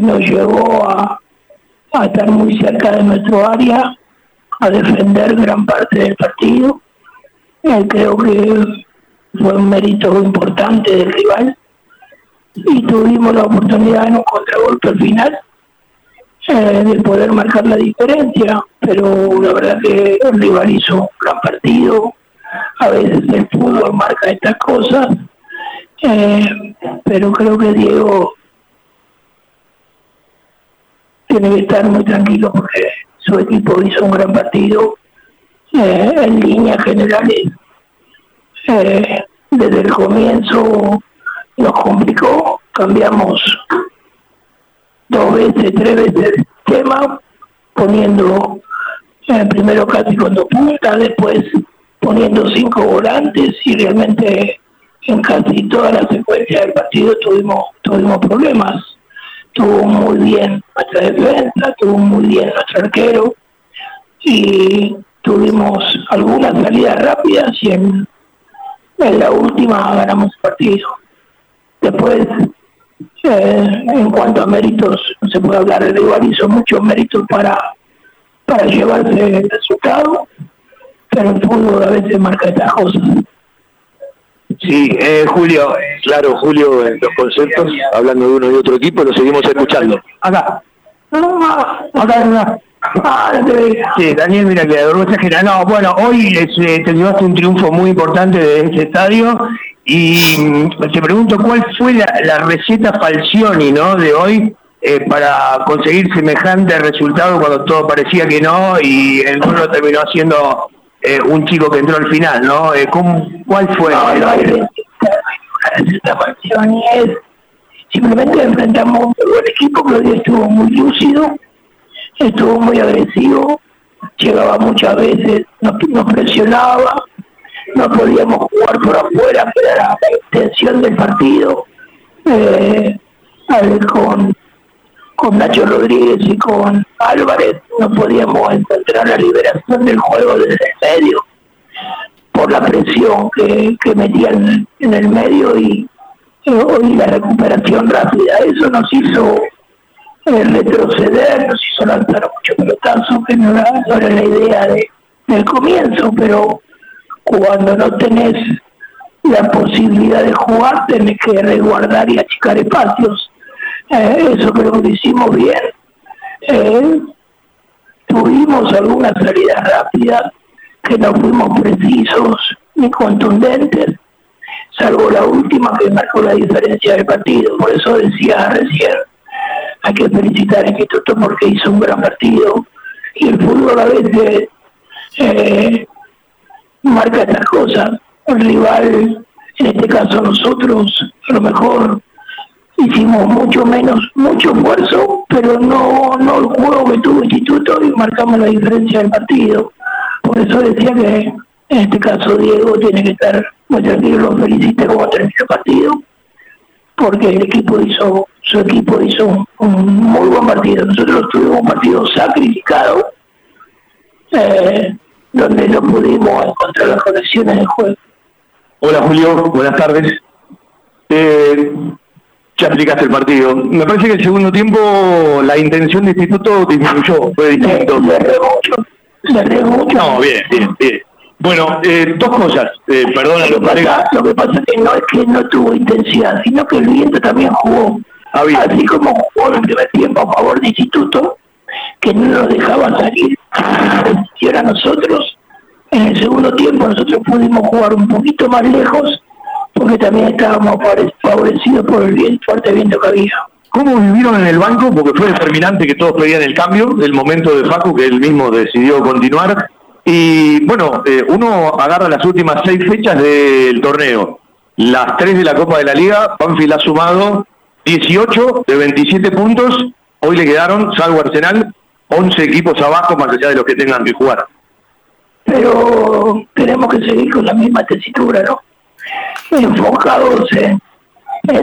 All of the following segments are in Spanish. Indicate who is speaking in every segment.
Speaker 1: nos llevó a, a estar muy cerca de nuestro área, a defender gran parte del partido. Eh, creo que fue un mérito importante del rival y tuvimos la oportunidad en un contragolpe al final eh, de poder marcar la diferencia, pero la verdad que el rival hizo un gran partido, a veces el fútbol marca estas cosas, eh, pero creo que Diego tiene que estar muy tranquilo porque su equipo hizo un gran partido eh, en líneas generales. Eh, desde el comienzo nos complicó, cambiamos dos veces, tres veces el tema, poniendo eh, primero casi con dos puntas, después poniendo cinco volantes y realmente en casi toda la secuencia del partido tuvimos, tuvimos problemas. Tuvo muy bien nuestra defensa, tuvo muy bien nuestro arquero y tuvimos algunas salidas rápidas y en, la última ganamos partido. Después, eh, en cuanto a méritos, no se puede hablar, de rival hizo muchos méritos para, para llevarse el resultado, pero el fútbol a veces marca estas cosas.
Speaker 2: Sí, eh, Julio, claro, Julio, en los conceptos, hablando de uno y otro equipo, lo seguimos escuchando.
Speaker 3: Acá. Acá, Ah, sí, Daniel mira que No, bueno, hoy eh, te llevaste un triunfo muy importante de este estadio y mm, te pregunto cuál fue la, receta Falcioni, ¿no? De hoy eh, para conseguir semejante resultado cuando todo parecía que no y el gol terminó haciendo eh, un chico que entró al final, ¿no? Eh, ¿Cuál fue?
Speaker 1: No, no, es simplemente enfrentamos un buen equipo hoy estuvo muy lúcido estuvo muy agresivo, llegaba muchas veces, nos, presionaba, no podíamos jugar por afuera, que era la intención del partido. Eh, con, con Nacho Rodríguez y con Álvarez no podíamos encontrar la liberación del juego desde el medio por la presión que, que metían en el medio y, y la recuperación rápida. Eso nos hizo retroceder, nos hizo lanzar mucho pelotazo, que no era, la idea de, del comienzo, pero cuando no tenés la posibilidad de jugar, tenés que resguardar y achicar espacios. Eh, eso creo que hicimos bien. Eh, tuvimos algunas salidas rápidas que no fuimos precisos ni contundentes, salvo la última que marcó la diferencia del partido. Por eso decía recién, hay que felicitar a Instituto porque hizo un gran partido y el fútbol a veces eh, marca estas cosas. El rival, en este caso nosotros, a lo mejor hicimos mucho menos, mucho esfuerzo, pero no, no el juego que tuvo Instituto y marcamos la diferencia del partido. Por eso decía que en este caso Diego tiene que estar muy tranquilo, lo felicité como terminó el partido porque el equipo hizo, su equipo hizo un, muy buen partido. Nosotros tuvimos un partido sacrificado, eh, donde no pudimos encontrar las conexiones del juego.
Speaker 2: Hola Julio, buenas tardes. Eh, ya explicaste el partido. Me parece que el segundo tiempo la intención de instituto disminuyó, fue distinto. No, bien, bien, bien. Bueno, eh, dos cosas, eh, perdón.
Speaker 1: Lo, lo que pasa es que no es que no tuvo intensidad, sino que el viento también jugó. Ah, Así como jugó en el primer tiempo a favor de Instituto, que no nos dejaba salir. Y ahora nosotros, en el segundo tiempo, nosotros pudimos jugar un poquito más lejos, porque también estábamos favorecidos por el bien, fuerte viento que había.
Speaker 2: ¿Cómo vivieron en el banco? Porque fue determinante que todos pedían el cambio, del momento de Facu, que él mismo decidió continuar y bueno, eh, uno agarra las últimas seis fechas del torneo. Las tres de la Copa de la Liga, Banfield ha sumado 18 de 27 puntos. Hoy le quedaron, salvo Arsenal, 11 equipos abajo, más allá de los que tengan que jugar.
Speaker 1: Pero tenemos que seguir con la misma tesitura, ¿no? Enfocados en,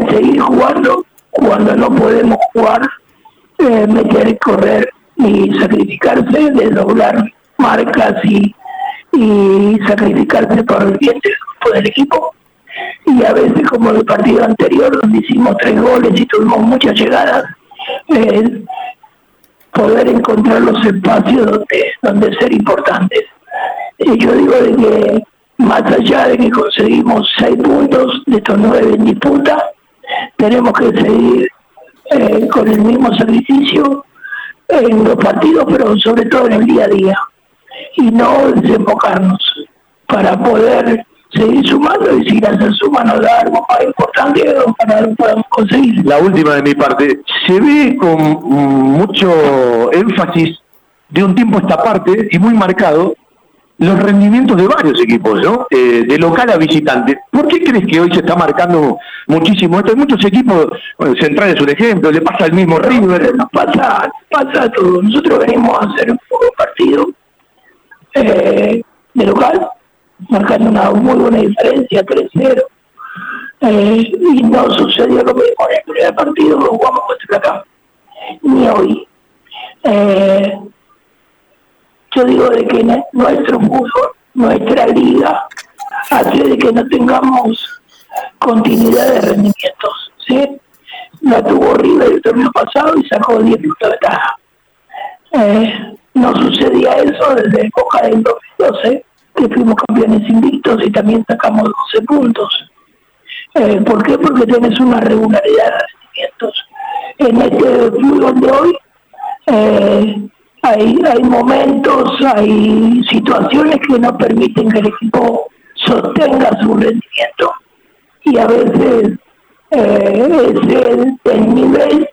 Speaker 1: seguir jugando cuando no podemos jugar, eh, meter correr y sacrificarse, de doblar marcas y, y sacrificarse por el bien del equipo. Y a veces, como el partido anterior, donde hicimos tres goles y tuvimos muchas llegadas, poder encontrar los espacios donde, donde ser importantes. Y yo digo de que más allá de que conseguimos seis puntos de estos nueve en disputa, tenemos que seguir eh, con el mismo sacrificio en los partidos, pero sobre todo en el día a día, y no desembocarnos para poder seguir sumando y si hacer suma nos da algo más importante para lo podamos conseguir.
Speaker 2: La última de mi parte, se ve con mucho énfasis de un tiempo esta parte y muy marcado los rendimientos de varios equipos, ¿no? Eh, de local a visitante. ¿Por qué crees que hoy se está marcando muchísimo esto? Hay muchos equipos, bueno, Central es un ejemplo, le pasa al mismo River.
Speaker 1: Nos pasa, pasa todo. Nosotros venimos a hacer un partido eh, de local, marcando una muy buena diferencia, 3-0. Eh, y no sucedió lo mismo en el primer partido que jugamos contra acá, ni hoy. Yo digo de que nuestro fútbol, nuestra liga, hace de que no tengamos continuidad de rendimientos. ¿sí? La tuvo River el torneo pasado y sacó 10 puntos de caja. Eh, no sucedía eso desde época del 2012, que fuimos campeones invictos y también sacamos 12 puntos. Eh, ¿Por qué? Porque tienes una regularidad de rendimientos. En este fútbol de hoy, eh, hay, momentos, hay situaciones que no permiten que el equipo sostenga su rendimiento. Y a veces eh, es el, nivel